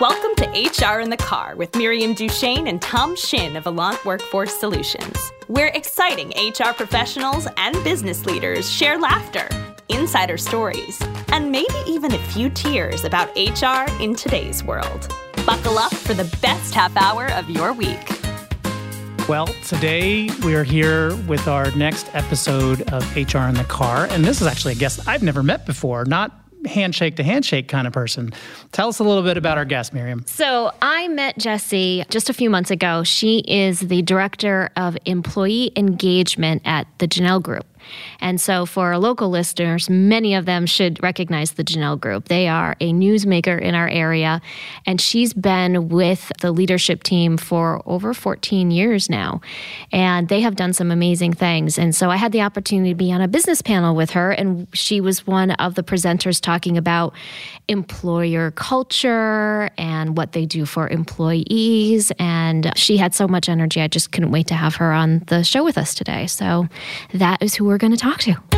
Welcome to HR in the Car with Miriam Duchesne and Tom Shin of Allant Workforce Solutions, where exciting HR professionals and business leaders share laughter, insider stories, and maybe even a few tears about HR in today's world. Buckle up for the best half hour of your week. Well, today we are here with our next episode of HR in the Car. And this is actually a guest I've never met before, not handshake to handshake kind of person. Tell us a little bit about our guest, Miriam. So, I met Jessie just a few months ago. She is the director of employee engagement at the Jahnel Group. And so, for our local listeners, many of them should recognize the Jahnel Group. They are a newsmaker in our area, and she's been with the leadership team for over 14 years now. And they have done some amazing things. And so, I had the opportunity to be on a business panel with her, and she was one of the presenters talking about employer culture and what they do for employees. And she had so much energy. I just couldn't wait to have her on the show with us today. So, that is who we're going to talk to.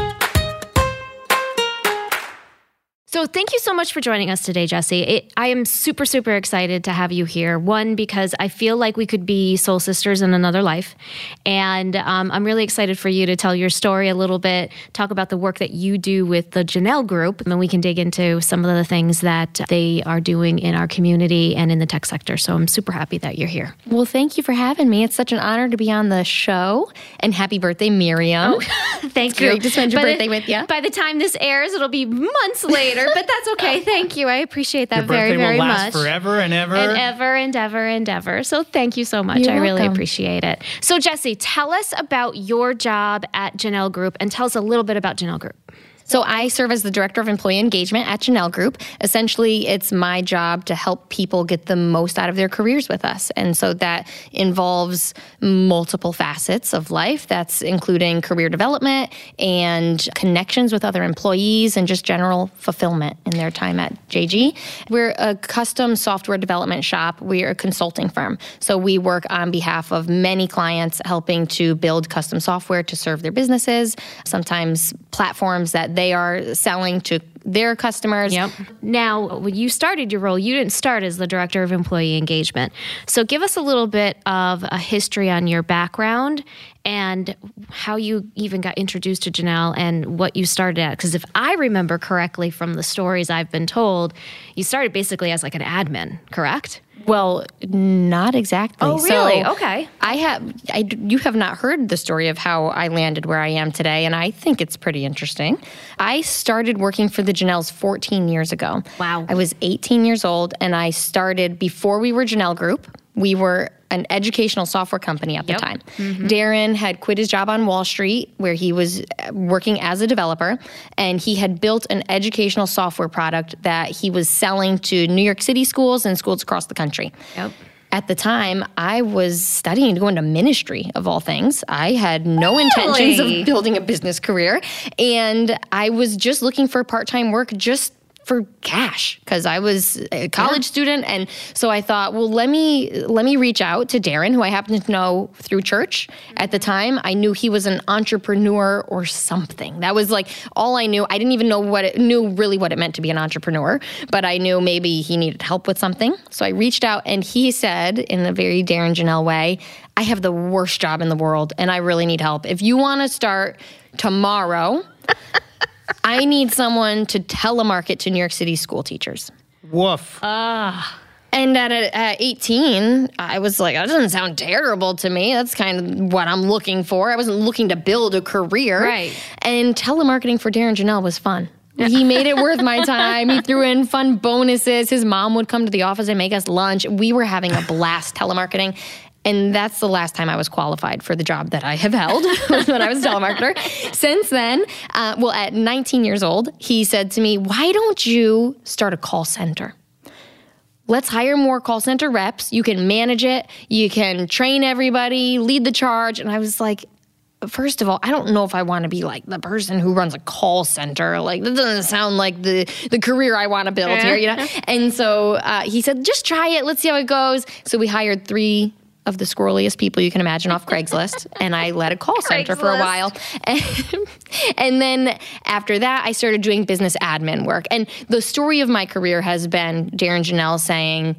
So, thank you so much for joining us today, Jessie. It, I am super, super excited to have you here. One, because I feel like we could be soul sisters in another life. And um, I'm really excited for you to tell your story a little bit, talk about the work that you do with the Jahnel Group, and then we can dig into some of the things that they are doing in our community and in the tech sector. So, I'm super happy that you're here. Well, thank you for having me. It's such an honor to be on the show. And happy birthday, Miriam. Oh, thank it's you. Great to spend your by birthday the, with you. By the time this airs, it'll be months later but that's okay. Thank you. I appreciate that Your very, birthday very will last much. forever and ever. And ever and ever and ever. So thank you so much. You're I really welcome. appreciate it. So, Jessie, tell us about your job at Jahnel Group and tell us a little bit about Jahnel Group. So I serve as the director of employee engagement at Jahnel Group. Essentially, it's my job to help people get the most out of their careers with us. And so that involves multiple facets of life. That's including career development and connections with other employees and just general fulfillment in their time at JG. We're a custom software development shop. We're a consulting firm. So we work on behalf of many clients helping to build custom software to serve their businesses, sometimes platforms that they are selling to their customers. Yep. Now, when you started your role, you didn't start as the director of employee engagement. So, give us a little bit of a history on your background and how you even got introduced to Jahnel and what you started at. Because if I remember correctly from the stories I've been told, you started basically as like an admin, correct? Well, not exactly. Oh, really? So Okay. I have. I, you have not heard the story of how I landed where I am today, and I think it's pretty interesting. I started working for the Jahnels 14 years ago. Wow. I was 18 years old, and I started before we were Jahnel Group. We were an educational software company at Yep. the time. Darren had quit his job on Wall Street, where he was uh, working as a developer, and he had built an educational software product that he was selling to New York City schools and schools across the country. Yep. At the time, I was studying to go into ministry, of all things. I had no intentions of building a business career. And I was just looking for part time work just for cash because I was a college student. And so I thought well let me let me reach out to Darren who I happened to know through church at the time. I knew he was an entrepreneur or something. That was like all I knew. I didn't even know what it knew really what it meant to be an entrepreneur but I knew maybe he needed help with something. So I reached out and he said in a very Darren Jahnel way I have the worst job in the world and I really need help. If you want to start tomorrow I need someone to telemarket to New York City school teachers. Woof. Ah. And at, at 18, I was like, that doesn't sound terrible to me. That's kind of what I'm looking for. I wasn't looking to build a career. Right. And telemarketing for Darren Jahnel was fun. He made it worth my time. He threw in fun bonuses. His mom would come to the office and make us lunch. We were having a blast telemarketing. And that's the last time I was qualified for the job that I have held when I was a telemarketer. Since then, uh, well, at 19 years old, he said to me, Why don't you start a call center? let's hire more call center reps. You can manage it, you can train everybody, lead the charge. And I was like, First of all, I don't know if I want to be like the person who runs a call center. Like that doesn't sound like the the career I want to build here, you know. And so uh, he said, "Just try it. Let's see how it goes." So we hired three of the squirreliest people you can imagine off Craigslist, and I led a call center for a while. And, and then after that, I started doing business admin work. And the story of my career has been Darren Jahnel saying,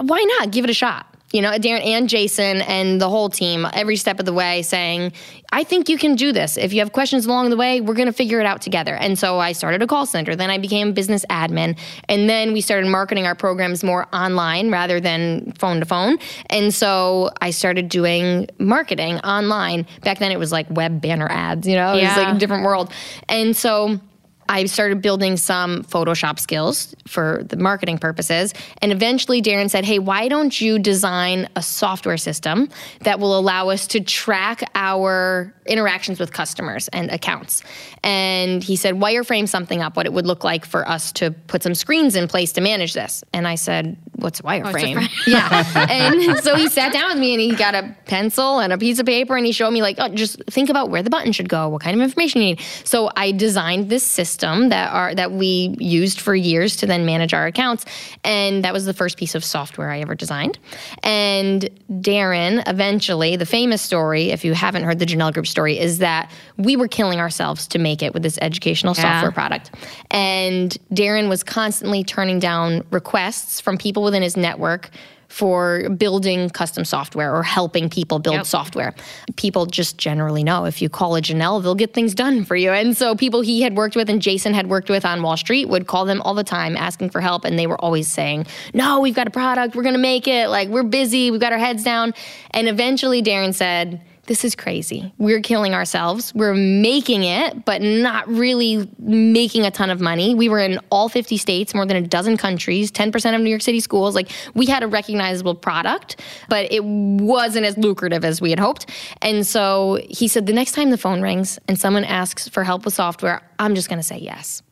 why not give it a shot? You know, Darren and Jason and the whole team every step of the way saying, I think you can do this. If you have questions along the way, we're going to figure it out together. And so I started a call center. Then I became business admin. And then we started marketing our programs more online rather than phone to phone. And so I started doing marketing online. Back then it was like web banner ads, you know, it was like a different world. And so I started building some Photoshop skills for the marketing purposes. And eventually, Darren said, Hey, why don't you design a software system that will allow us to track our interactions with customers and accounts? And he said, Wireframe something up, what it would look like for us to put some screens in place to manage this. And I said, What's a wireframe? yeah. And so he sat down with me and he got a pencil and a piece of paper and he showed me, like, oh, just think about where the button should go, what kind of information you need. So I designed this system that are that we used for years to then manage our accounts. And that was the first piece of software I ever designed. And Darren, eventually, the famous story, if you haven't heard the Jahnel Group story, is that we were killing ourselves to make it with this educational Yeah. software product. And Darren was constantly turning down requests from people within his network for building custom software or helping people build Yep. software. People just generally know if you call a Jahnel, they'll get things done for you. And so people he had worked with and Jason had worked with on Wall Street would call them all the time asking for help. And they were always saying, No, we've got a product, we're gonna make it. Like, we're busy, we've got our heads down. And eventually Darren said, this is crazy. We're killing ourselves. We're making it, but not really making a ton of money. We were in all 50 states, more than a dozen countries, 10% of New York City schools. Like we had a recognizable product, but it wasn't as lucrative as we had hoped. And so he said, the next time the phone rings and someone asks for help with software, I'm just going to say yes.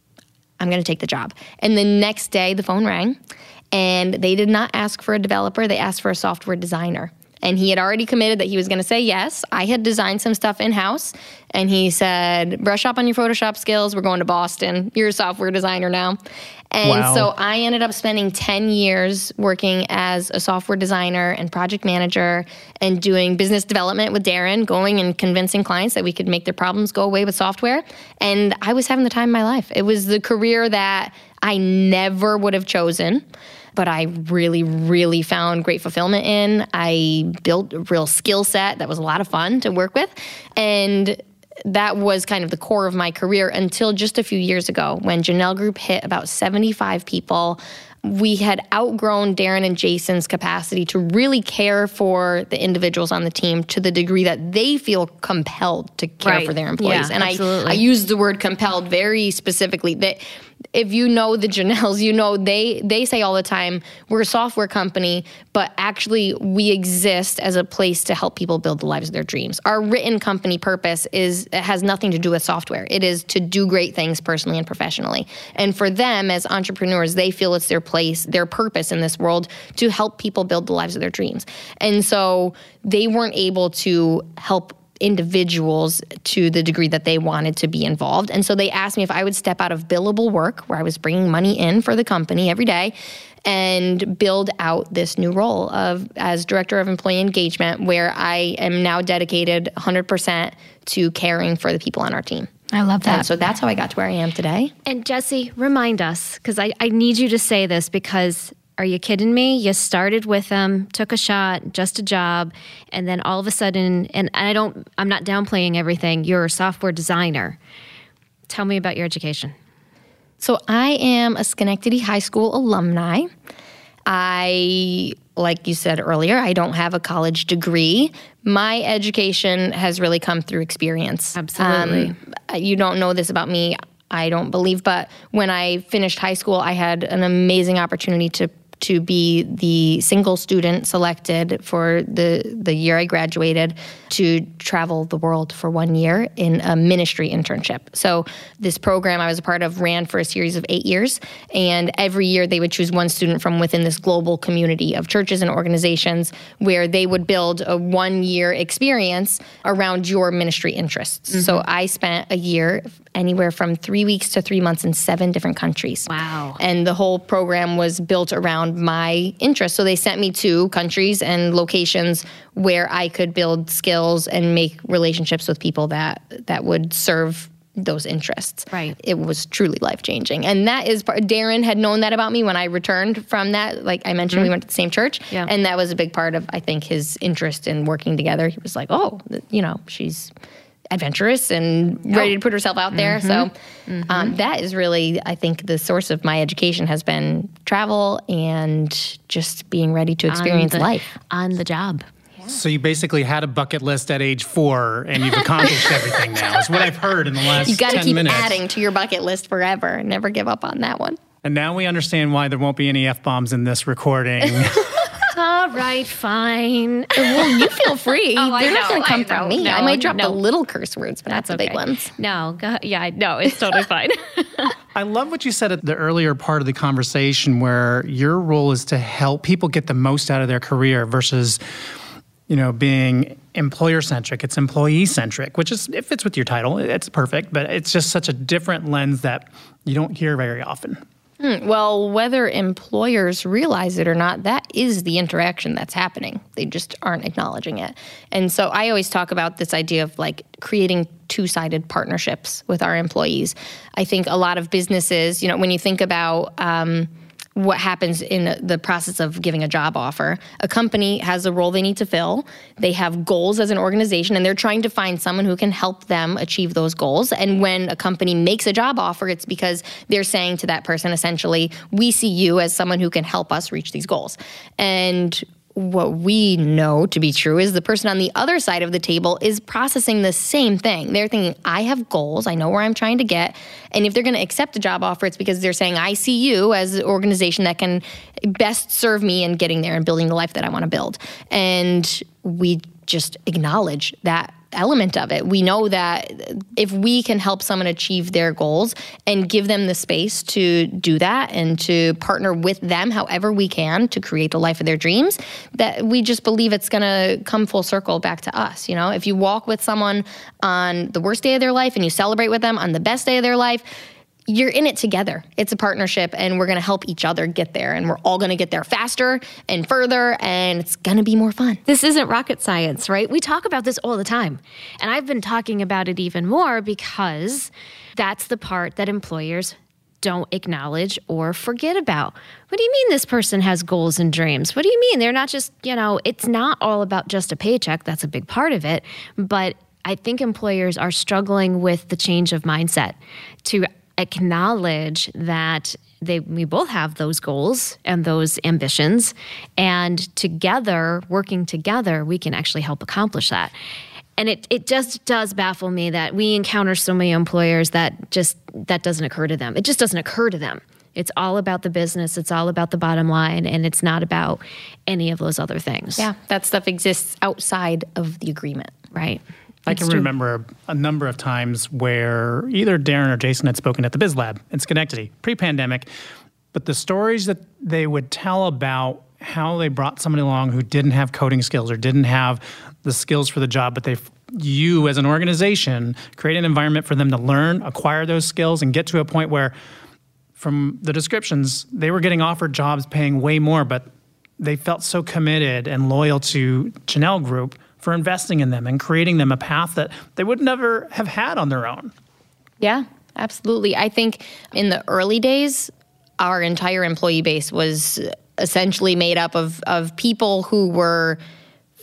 I'm going to take the job. And the next day, the phone rang, and they did not ask for a developer, they asked for a software designer. And he had already committed that he was going to say yes. I had designed some stuff in house, and he said, Brush up on your Photoshop skills. We're going to Boston. You're a software designer now. And Wow. so I ended up spending 10 years working as a software designer and project manager and doing business development with Darren, going and convincing clients that we could make their problems go away with software. And I was having the time of my life. It was the career that I never would have chosen. But I really, really found great fulfillment in. I built a real skill set that was a lot of fun to work with. And that was kind of the core of my career until just a few years ago when Jahnel Group hit about 75 people. We had outgrown Darren and Jason's capacity to really care for the individuals on the team to the degree that they feel compelled to care Right. for their employees. Yeah, and absolutely. I, I use the word compelled very specifically. That if you know the Jahnels, you know they they say all the time we're a software company, but actually we exist as a place to help people build the lives of their dreams. Our written company purpose is has nothing to do with software. It is to do great things personally and professionally. And for them as entrepreneurs, they feel it's their place, their purpose in this world to help people build the lives of their dreams. And so they weren't able to help individuals to the degree that they wanted to be involved. And so they asked me if I would step out of billable work, where I was bringing money in for the company every day, and build out this new role of as director of employee engagement, where I am now dedicated 100% to caring for the people on our team. I love that. And so that's how I got to where I am today. And Jessie, remind us, because I, I need you to say this because are you kidding me? You started with them, took a shot, just a job, and then all of a sudden, and I don't, I'm not downplaying everything, you're a software designer. Tell me about your education. So I am a Schenectady High School alumni. I, like you said earlier, I don't have a college degree. My education has really come through experience. Absolutely. Um, you don't know this about me, I don't believe, but when I finished high school, I had an amazing opportunity to to be the single student selected for the the year I graduated to travel the world for one year in a ministry internship. So this program I was a part of ran for a series of 8 years and every year they would choose one student from within this global community of churches and organizations where they would build a one year experience around your ministry interests. Mm-hmm. So I spent a year anywhere from 3 weeks to 3 months in seven different countries. Wow. And the whole program was built around my interests. So they sent me to countries and locations where I could build skills and make relationships with people that that would serve those interests. Right. It was truly life changing. And that is part, Darren had known that about me when I returned from that. Like I mentioned, we mm-hmm. went to the same church. Yeah. And that was a big part of, I think, his interest in working together. He was like, oh, you know, she's adventurous and ready to put herself out there. So um, that is really, I think, the source of my education has been travel and just being ready to experience on the, life. on the job. So you basically had a bucket list at age four, and you've accomplished everything now. Is what I've heard in the last You got to keep minutes. adding to your bucket list forever. Never give up on that one. And now we understand why there won't be any f bombs in this recording. All right, fine. Well, you feel free. oh, They're not going to come from me. I might drop no. the little curse words, but not the big ones. No, go, yeah, no, it's totally fine. I love what you said at the earlier part of the conversation where your role is to help people get the most out of their career versus you know being employer centric it's employee centric which is it fits with your title it's perfect but it's just such a different lens that you don't hear very often Well, whether employers realize it or not, that is the interaction that's happening. They just aren't acknowledging it. And so I always talk about this idea of like creating two sided partnerships with our employees. I think a lot of businesses, you know, when you think about, um, what happens in the process of giving a job offer. A company has a role they need to fill. They have goals as an organization, and they're trying to find someone who can help them achieve those goals. And when a company makes a job offer, it's because they're saying to that person essentially, We see you as someone who can help us reach these goals. And what we know to be true is the person on the other side of the table is processing the same thing. They're thinking, I have goals, I know where I'm trying to get. And if they're going to accept a job offer, it's because they're saying, I see you as an organization that can best serve me in getting there and building the life that I want to build. And we just acknowledge that element of it. We know that if we can help someone achieve their goals and give them the space to do that and to partner with them however we can to create the life of their dreams, that we just believe it's going to come full circle back to us, you know? If you walk with someone on the worst day of their life and you celebrate with them on the best day of their life, you're in it together. It's a partnership, and we're gonna help each other get there. And we're all gonna get there faster and further, and it's gonna be more fun. this isn't rocket science, right? We talk about this all the time. And I've been talking about it even more because that's the part that employers don't acknowledge or forget about. What do you mean this person has goals and dreams? What do you mean they're not just, you know, it's not all about just a paycheck. That's a big part of it. But I think employers are struggling with the change of mindset to acknowledge that they we both have those goals and those ambitions. And together working together we can actually help accomplish that. And it, it just does baffle me that we encounter so many employers that just that doesn't occur to them. It just doesn't occur to them. It's all about the business. It's all about the bottom line. And it's not about any of those other things. Yeah, that stuff exists outside of the agreement. right I can true. remember a number of times where either Darren or Jason had spoken at the Biz Lab in Schenectady pre pandemic, but the stories that they would tell about how they brought somebody along who didn't have coding skills or didn't have the skills for the job, but they you as an organization create an environment for them to learn, acquire those skills, and get to a point where, from the descriptions, they were getting offered jobs paying way more, but they felt so committed and loyal to Jahnel Group for investing in them and creating them a path that they would never have had on their own. Yeah, absolutely. I think in the early days, our entire employee base was essentially made up of of people who were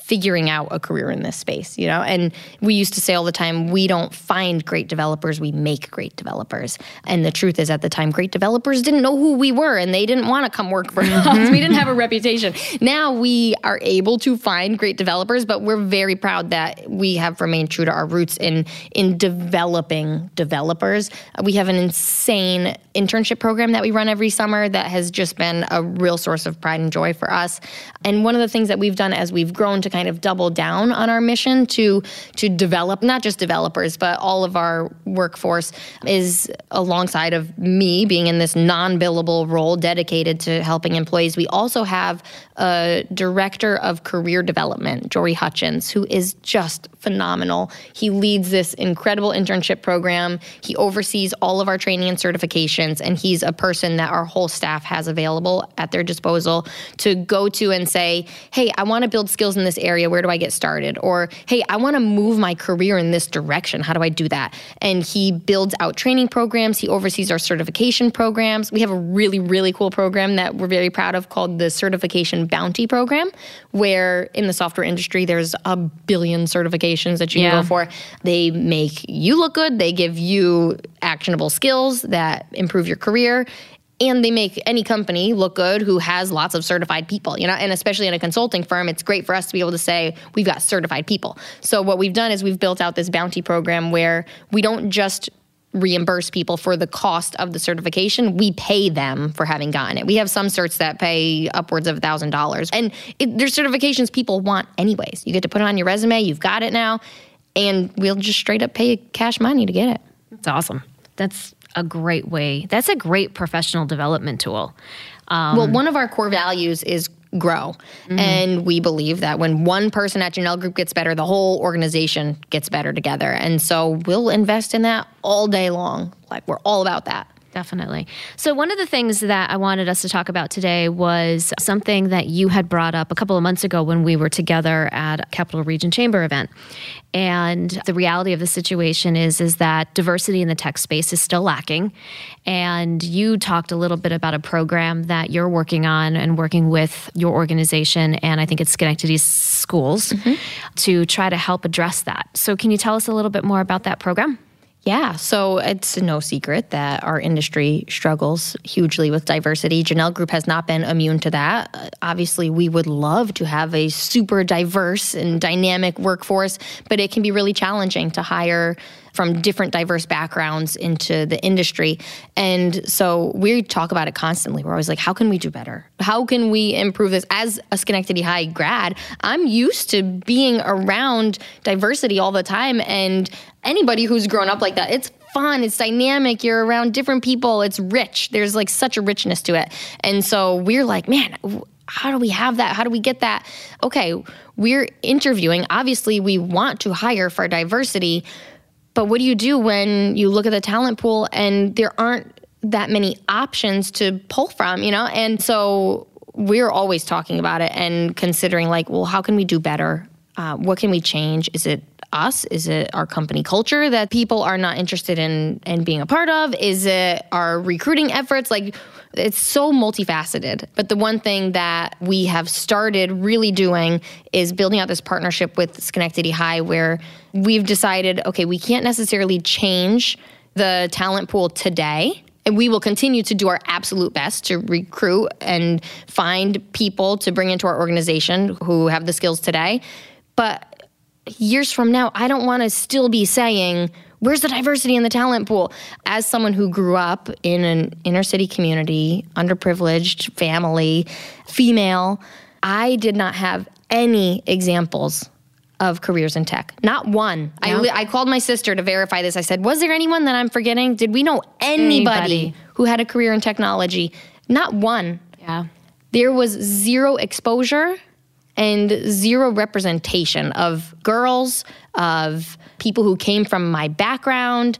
figuring out a career in this space, you know? And we used to say all the time, we don't find great developers, we make great developers. And the truth is at the time great developers didn't know who we were and they didn't want to come work for us. Mm-hmm. We didn't have a reputation. Now we are able to find great developers, but we're very proud that we have remained true to our roots in in developing developers. We have an insane internship program that we run every summer that has just been a real source of pride and joy for us. And one of the things that we've done as we've grown to kind of double down on our mission to to develop not just developers but all of our workforce is alongside of me being in this non-billable role dedicated to helping employees. We also have a director of career development, Jory Hutchins, who is just phenomenal. He leads this incredible internship program. He oversees all of our training and certifications, and he's a person that our whole staff has available at their disposal to go to and say, Hey, I want to build skills in this area. Where do I get started? Or, Hey, I want to move my career in this direction. How do I do that? And he builds out training programs. He oversees our certification programs. We have a really, really cool program that we're very proud of called the Certification Bounty Program, where in the software industry, there's a billion certifications that you Yeah. can go for. They make you look good, they give you actionable skills that improve your career. And they make any company look good who has lots of certified people, you know, and especially in a consulting firm, it's great for us to be able to say we've got certified people. So, what we've done is we've built out this bounty program where we don't just reimburse people for the cost of the certification. We pay them for having gotten it. We have some certs that pay upwards of thousand dollars, and it, there's certifications people want anyways. You get to put it on your resume. You've got it now, and we'll just straight up pay you cash money to get it. That's awesome. That's a great way. That's a great professional development tool. Um, well, one of our core values is grow. Mm-hmm. And we believe that when one person at Jahnel Group gets better, the whole organization gets better together. And so we'll invest in that all day long. Like we're all about that. Definitely. So, one of the things that I wanted us to talk about today was something that you had brought up a couple of months ago when we were together at a Capital Region Chamber event. And the reality of the situation is is that diversity in the tech space is still lacking. And you talked a little bit about a program that you're working on and working with your organization and I think it's Schenectady schools mm-hmm. to try to help address that. So, can you tell us a little bit more about that program? Yeah, so it's no secret that our industry struggles hugely with diversity. Jahnel Group has not been immune to that. Uh, obviously, we would love to have a super diverse and dynamic workforce, but it can be really challenging to hire from different diverse backgrounds into the industry. And so we talk about it constantly. We're always like, how can we do better? How can we improve this? As a Schenectady High grad, I'm used to being around diversity all the time. And anybody who's grown up like that, it's fun, it's dynamic, you're around different people, it's rich. There's like such a richness to it. And so we're like, man, how do we have that? How do we get that? Okay, we're interviewing. Obviously, we want to hire for diversity, but what do you do when you look at the talent pool and there aren't that many options to pull from, you know? And so we're always talking about it and considering, like, well, how can we do better? Uh, what can we change? Is it us? Is it our company culture that people are not interested in in being a part of? Is it our recruiting efforts? Like it's so multifaceted. But the one thing that we have started really doing is building out this partnership with Schenectady High where we've decided, okay, we can't necessarily change the talent pool today. And we will continue to do our absolute best to recruit and find people to bring into our organization who have the skills today. But years from now, I don't want to still be saying, Where's the diversity in the talent pool? As someone who grew up in an inner city community, underprivileged family, female, I did not have any examples of careers in tech. Not one. I, I called my sister to verify this. I said, Was there anyone that I'm forgetting? Did we know anybody, Anybody. who had a career in technology? Not one Yeah. there was zero exposure and zero representation of girls, of people who came from my background.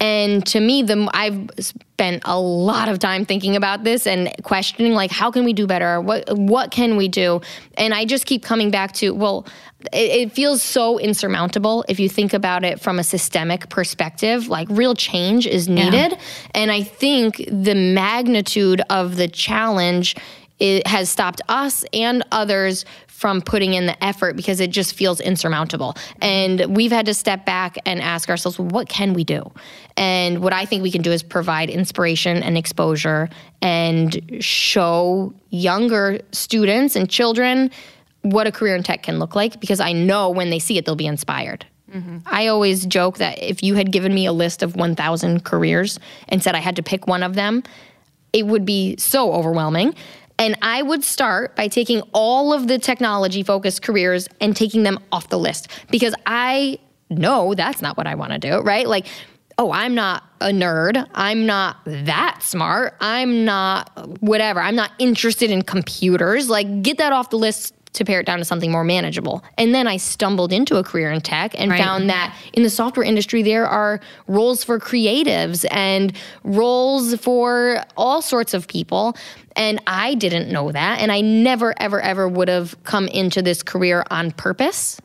And to me, the I've spent a lot of time thinking about this and questioning, like, how can we do better? What what can we do? And I just keep coming back to, well, it, it feels so insurmountable if you think about it from a systemic perspective. Like, real change is needed, and I think the magnitude of the challenge it has stopped us and others from putting in the effort because it just feels insurmountable. And we've had to step back and ask ourselves, well, what can we do? And what I think we can do is provide inspiration and exposure and show younger students and children what a career in tech can look like because I know when they see it, they'll be inspired. Mm-hmm. I always joke that if you had given me a list of 1,000 careers and said I had to pick one of them, it would be so overwhelming. And I would start by taking all of the technology focused careers and taking them off the list because I know that's not what I want to do, right? Like, oh, I'm not a nerd. I'm not that smart. I'm not whatever. I'm not interested in computers. Like, get that off the list to pare it down to something more manageable. And then I stumbled into a career in tech and Right. found that in the software industry, there are roles for creatives and roles for all sorts of people. And I didn't know that. And I never, ever, ever would have come into this career on purpose.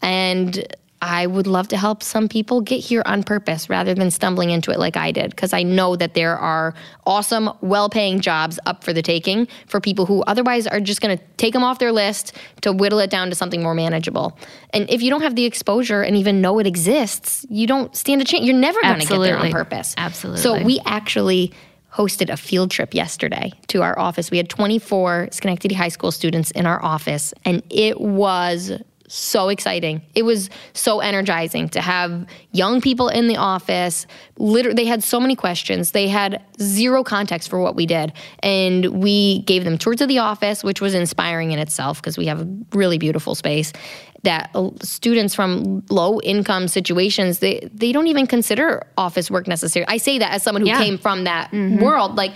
And I would love to help some people get here on purpose rather than stumbling into it like I did, because I know that there are awesome, well paying jobs up for the taking for people who otherwise are just going to take them off their list to whittle it down to something more manageable. And if you don't have the exposure and even know it exists, you don't stand a chance. You're never going to get there on purpose. Absolutely. So we actually hosted a field trip yesterday to our office. We had 24 Schenectady High School students in our office, and it was so exciting. It was so energizing to have young people in the office. Literally, they had so many questions. They had zero context for what we did, and we gave them tours of the office, which was inspiring in itself because we have a really beautiful space that students from low income situations they they don't even consider office work necessary. I say that as someone who Yeah. came from that mm-hmm. world like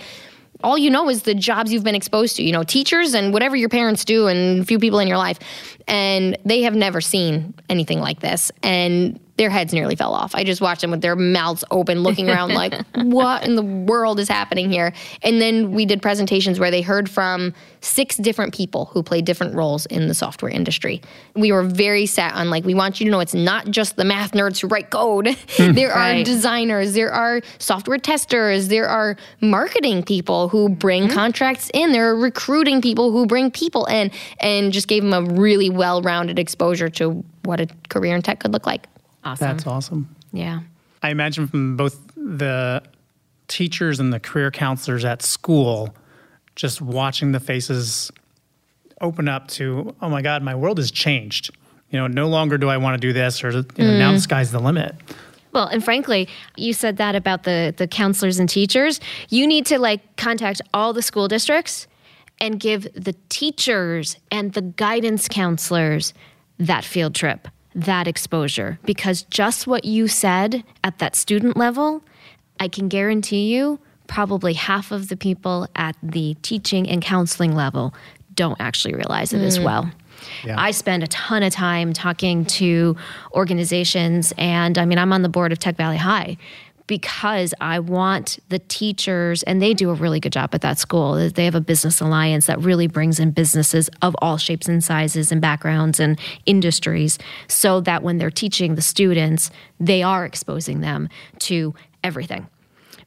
all you know is the jobs you've been exposed to, you know, teachers and whatever your parents do and a few people in your life. And they have never seen anything like this. And their heads nearly fell off. I just watched them with their mouths open, looking around like, what in the world is happening here? And then we did presentations where they heard from six different people who play different roles in the software industry. We were very set on like, we want you to know it's not just the math nerds who write code. Hmm. there are Right. designers, there are software testers, there are marketing people who bring hmm. contracts in, there are recruiting people who bring people in, and just gave them a really well rounded exposure to what a career in tech could look like. Awesome. That's awesome. yeah. I imagine from both the teachers and the career counselors at school, just watching the faces open up to, oh my God, my world has changed. You know, no longer do I want to do this, or you know, now the mm-hmm. sky's the limit. Well, and frankly, you said that about the the counselors and teachers. You need to like contact all the school districts and give the teachers and the guidance counselors that field trip, that exposure because just what you said at that student level, I can guarantee you probably half of the people at the teaching and counseling level don't actually realize it as mm. well. Yeah. I spend a ton of time talking to organizations, and I mean, I'm on the board of Tech Valley High because I want the teachers, and they do a really good job at that school. They have a business alliance that really brings in businesses of all shapes and sizes and backgrounds and industries so that when they're teaching the students, they are exposing them to everything.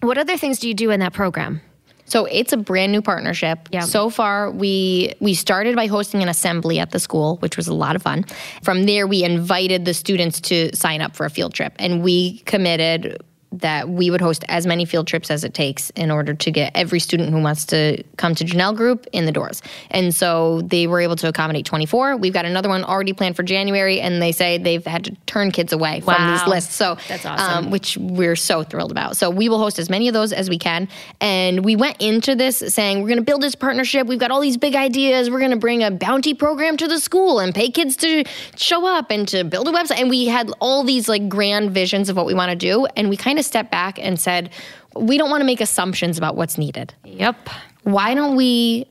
What other things do you do in that program? So it's a brand new partnership. Yeah. So far, we we started by hosting an assembly at the school, which was a lot of fun. From there, we invited the students to sign up for a field trip, and we committed that we would host as many field trips as it takes in order to get every student who wants to come to Jahnel Group in the doors. And so they were able to accommodate 24. We've got another one already planned for January, and they say they've had to turn kids away from these lists. So That's awesome. um, which we're so thrilled about. So we will host as many of those as we can. And we went into this saying we're going to build this partnership. We've got all these big ideas. We're going to bring a bounty program to the school and pay kids to show up and to build a website. And we had all these like grand visions of what we want to do. And we kind of stepped back and said, we don't want to make assumptions about what's needed. Yep. why don't we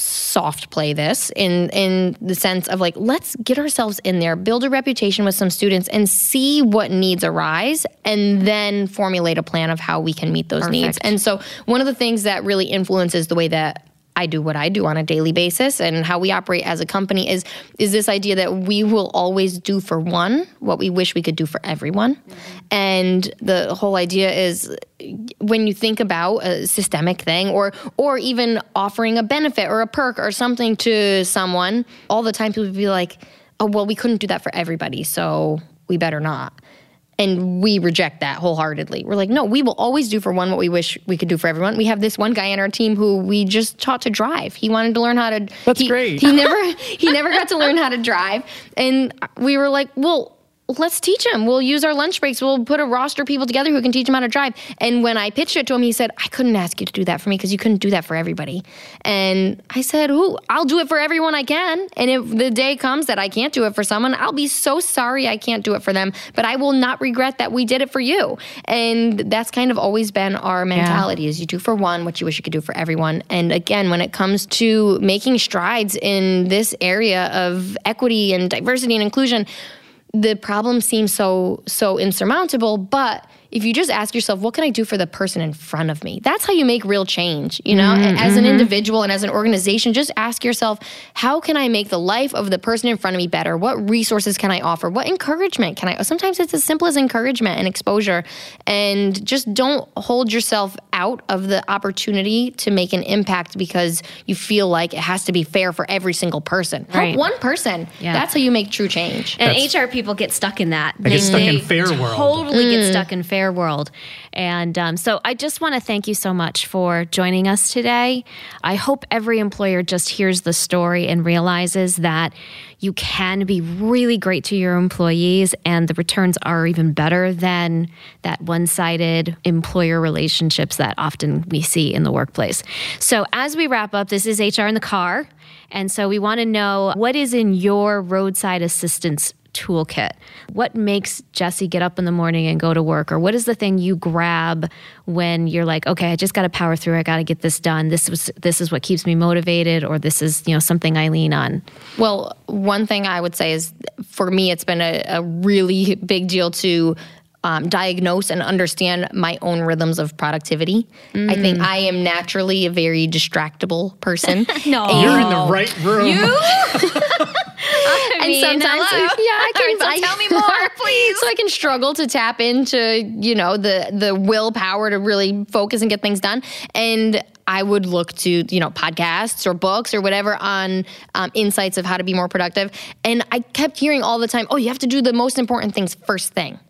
soft play this in in the sense of like let's get ourselves in there build a reputation with some students and see what needs arise and then formulate a plan of how we can meet those needs. And so one of the things that really influences the way that I do what I do on a daily basis and how we operate as a company is is this idea that we will always do for one what we wish we could do for everyone. And the whole idea is when you think about a systemic thing or or even offering a benefit or a perk or something to someone, all the time people be like, "Oh, well, we couldn't do that for everybody, so we better not." And we reject that wholeheartedly. We're like, no, we will always do for one what we wish we could do for everyone. We have this one guy on our team who we just taught to drive. He wanted to learn how to. That's he- great. He never he never got to learn how to drive, and we were like, well. Let's teach him. We'll use our lunch breaks. We'll put a roster of people together who can teach him how to drive. And when I pitched it to him, he said, I couldn't ask you to do that for me because you couldn't do that for everybody. And I said, Ooh, I'll do it for everyone I can. And if the day comes that I can't do it for someone, I'll be so sorry I can't do it for them, but I will not regret that we did it for you. And that's kind of always been our mentality is you do for one what you wish you could do for everyone. And again, when it comes to making strides in this area of equity and diversity and inclusion, the problem seems so so insurmountable but if you just ask yourself what can i do for the person in front of me? That's how you make real change you know? Mm-hmm. as an individual and as an organization just ask yourself how can i make the life of the person in front of me better? What resources can i offer? What encouragement can i sometimes it's as simple as encouragement and exposure. And just don't hold yourself out of the opportunity to make an impact because you feel like it has to be fair for every single person. Right. Help one person. Yeah. that's how you make true change. And that's, hr people get stuck in that. They, they get stuck in fair world totally mm. get stuck in fair world. And um, so I just want to thank you so much for joining us today. I hope every employer just hears the story and realizes that you can be really great to your employees and the returns are even better than that one sided employer relationships that often we see in the workplace. So, as we wrap up, this is HR in the car. And so, we want to know what is in your roadside assistance toolkit? What makes Jessie get up in the morning and go to work? Or what is the thing you grab when you're like, okay, I just got to power through. I got to get this done. This was this is what keeps me motivated, or this is you know something I lean on. Well, one thing I would say is for me, it's been a, a really big deal to um, diagnose and understand my own rhythms of productivity. Mm. I think mm. I am naturally a very distractible person. no, you're in the right room. You. I mean, and sometimes, hello. yeah, I can. so I, tell me more, please. so I can struggle to tap into, you know, the the willpower to really focus and get things done. And I would look to, you know, podcasts or books or whatever on um, insights of how to be more productive. And I kept hearing all the time, oh, you have to do the most important things first thing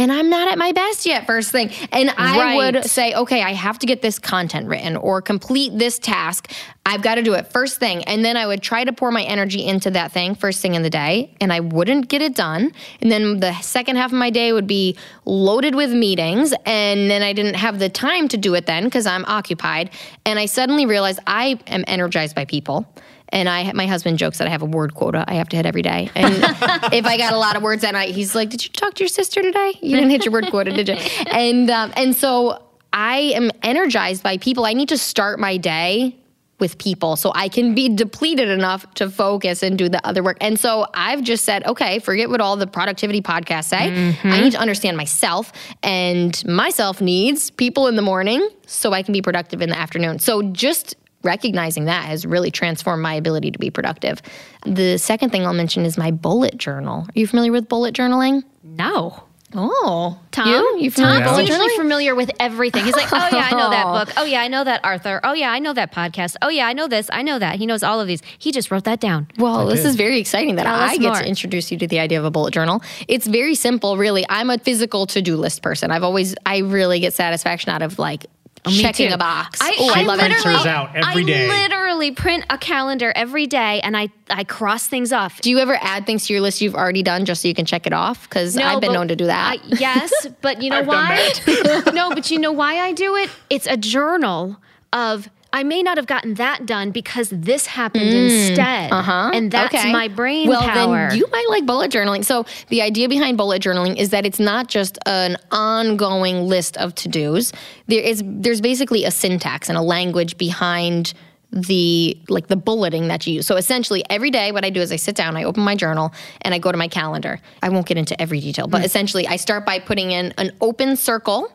and I'm not at my best yet, first thing. And I right. would say, okay, I have to get this content written or complete this task. I've got to do it first thing. And then I would try to pour my energy into that thing first thing in the day, and I wouldn't get it done. And then the second half of my day would be loaded with meetings, and then I didn't have the time to do it then because I'm occupied. And I suddenly realized I am energized by people. And I, my husband jokes that I have a word quota I have to hit every day. And if I got a lot of words that night, he's like, "Did you talk to your sister today? You didn't hit your word quota, did you?" And um, and so I am energized by people. I need to start my day with people so I can be depleted enough to focus and do the other work. And so I've just said, okay, forget what all the productivity podcasts say. Mm-hmm. I need to understand myself, and myself needs people in the morning so I can be productive in the afternoon. So just recognizing that has really transformed my ability to be productive. The second thing I'll mention is my bullet journal. Are you familiar with bullet journaling? No. Oh, Tom, you? You familiar Tom's usually familiar with everything. He's like, oh yeah, I know that book. Oh yeah, I know that Arthur. Oh yeah, I know that podcast. Oh yeah, I know this. I know that. He knows all of these. He just wrote that down. Well, this is very exciting that Tell I get more. to introduce you to the idea of a bullet journal. It's very simple, really. I'm a physical to do list person. I've always, I really get satisfaction out of like Oh, checking a box. I, oh, I, I literally out every day. I literally print a calendar every day, and I I cross things off. Do you ever add things to your list you've already done just so you can check it off? Because no, I've been known to do that. I, yes, but you know why? no, but you know why I do it? It's a journal of I may not have gotten that done because this happened mm, instead. Uh-huh. And that's okay. my brain well, power. then you might like bullet journaling. So the idea behind bullet journaling is that it's not just an ongoing list of to-dos. There is there's basically a syntax and a language behind the like the bulleting that you use. So essentially every day what I do is I sit down, I open my journal and I go to my calendar. I won't get into every detail, but mm. essentially I start by putting in an open circle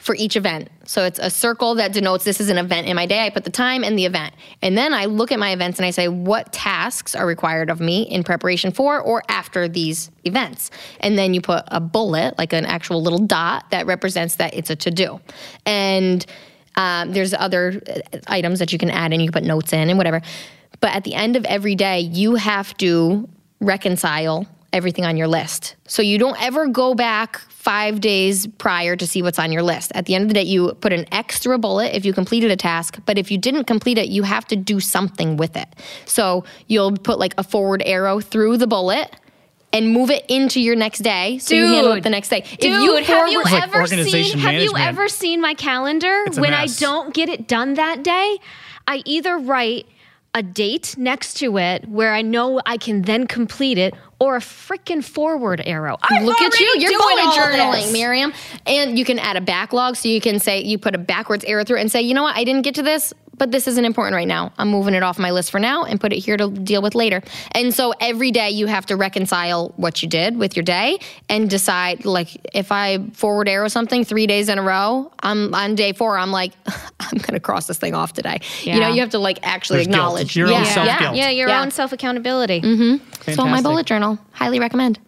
for each event. So it's a circle that denotes this is an event in my day. I put the time and the event. And then I look at my events and I say, what tasks are required of me in preparation for or after these events? And then you put a bullet, like an actual little dot that represents that it's a to do. And um, there's other uh, items that you can add and you can put notes in and whatever. But at the end of every day, you have to reconcile everything on your list. So you don't ever go back five days prior to see what's on your list. At the end of the day, you put an extra bullet if you completed a task, but if you didn't complete it, you have to do something with it. So you'll put like a forward arrow through the bullet and move it into your next day so you handle it the next day. Dude, have you It's like ever organization seen? Have you ever seen my calendar? It's a when I don't get it done that day, I either write a date next to it where I know I can then complete it, or a freaking forward arrow. I'm Look at you. You're doing bullet journaling, this. Miriam. And you can add a backlog so you can say, you put a backwards arrow through and say, you know what, I didn't get to this, but this isn't important right now. I'm moving it off my list for now and put it here to deal with later. And so every day you have to reconcile what you did with your day and decide, like, if I forward arrow something three days in a row, I'm on day four, I'm like, I'm going to cross this thing off today. You know, you have to like actually There's acknowledge. It's your own yeah. self-guilt. Yeah, your Yeah. own self accountability. Mm-hmm. So my bullet journal, highly recommend.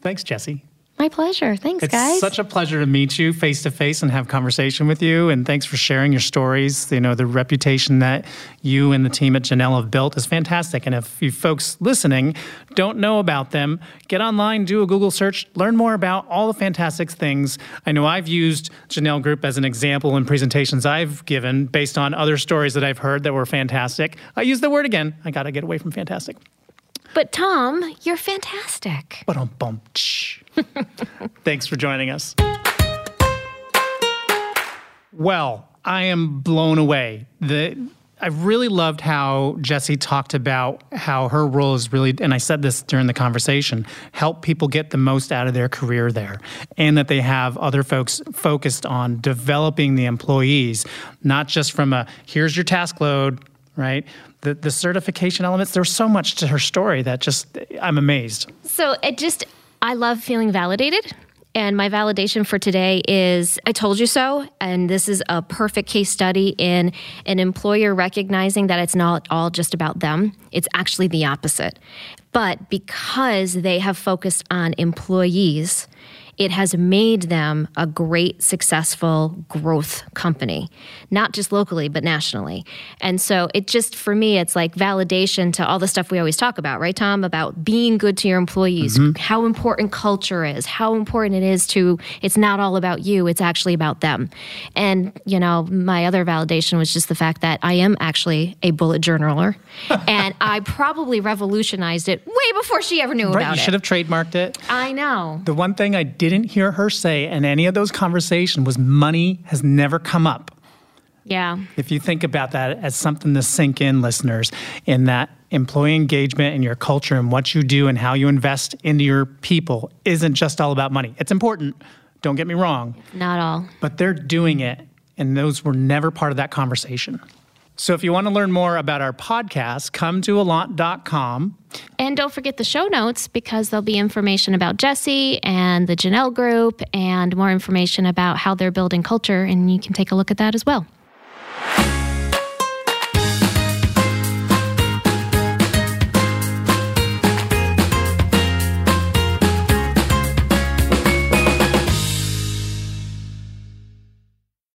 Thanks, Jessie. My pleasure. Thanks, It's guys. It's such a pleasure to meet you face to face and have conversation with you. And thanks for sharing your stories. You know, the reputation that you and the team at Jahnel have built is fantastic. And if you folks listening don't know about them, get online, do a Google search, learn more about all the fantastic things. I know I've used Jahnel Group as an example in presentations I've given based on other stories that I've heard that were fantastic. I use the word again. I got to get away from fantastic. But Tom, you're fantastic. But um bum. Thanks for joining us. Well, I am blown away. The I really loved how Jessie talked about how her role is really, and I said this during the conversation, help people get the most out of their career there, and that they have other folks focused on developing the employees, not just from a here's your task load, right? The the certification elements. There's so much to her story that just I'm amazed. So it just, I love feeling validated. And my validation for today is I told you so. And this is a perfect case study in an employer recognizing that it's not all just about them, it's actually the opposite. But because they have focused on employees, it has made them a great, successful growth company, not just locally, but nationally. And so it just, for me, it's like validation to all the stuff we always talk about, right, Tom? About being good to your employees, mm-hmm. how important culture is, how important it is to, it's not all about you, it's actually about them. And, you know, my other validation was just the fact that I am actually a bullet journaler. and I probably revolutionized it way before she ever knew Right? about You it. should have trademarked it. I know. The one thing I didn't hear her say in any of those conversations was money has never come up. Yeah. If you think about that as something to sink in, listeners, in that employee engagement and your culture and what you do and how you invest into your people isn't just all about money. It's important, don't get me wrong, Not all. but they're doing it, and those were never part of that conversation. So if you want to learn more about our podcast, come to alant.com. And don't forget the show notes because there'll be information about Jessie and the Jahnel group and more information about how they're building culture, and you can take a look at that as well.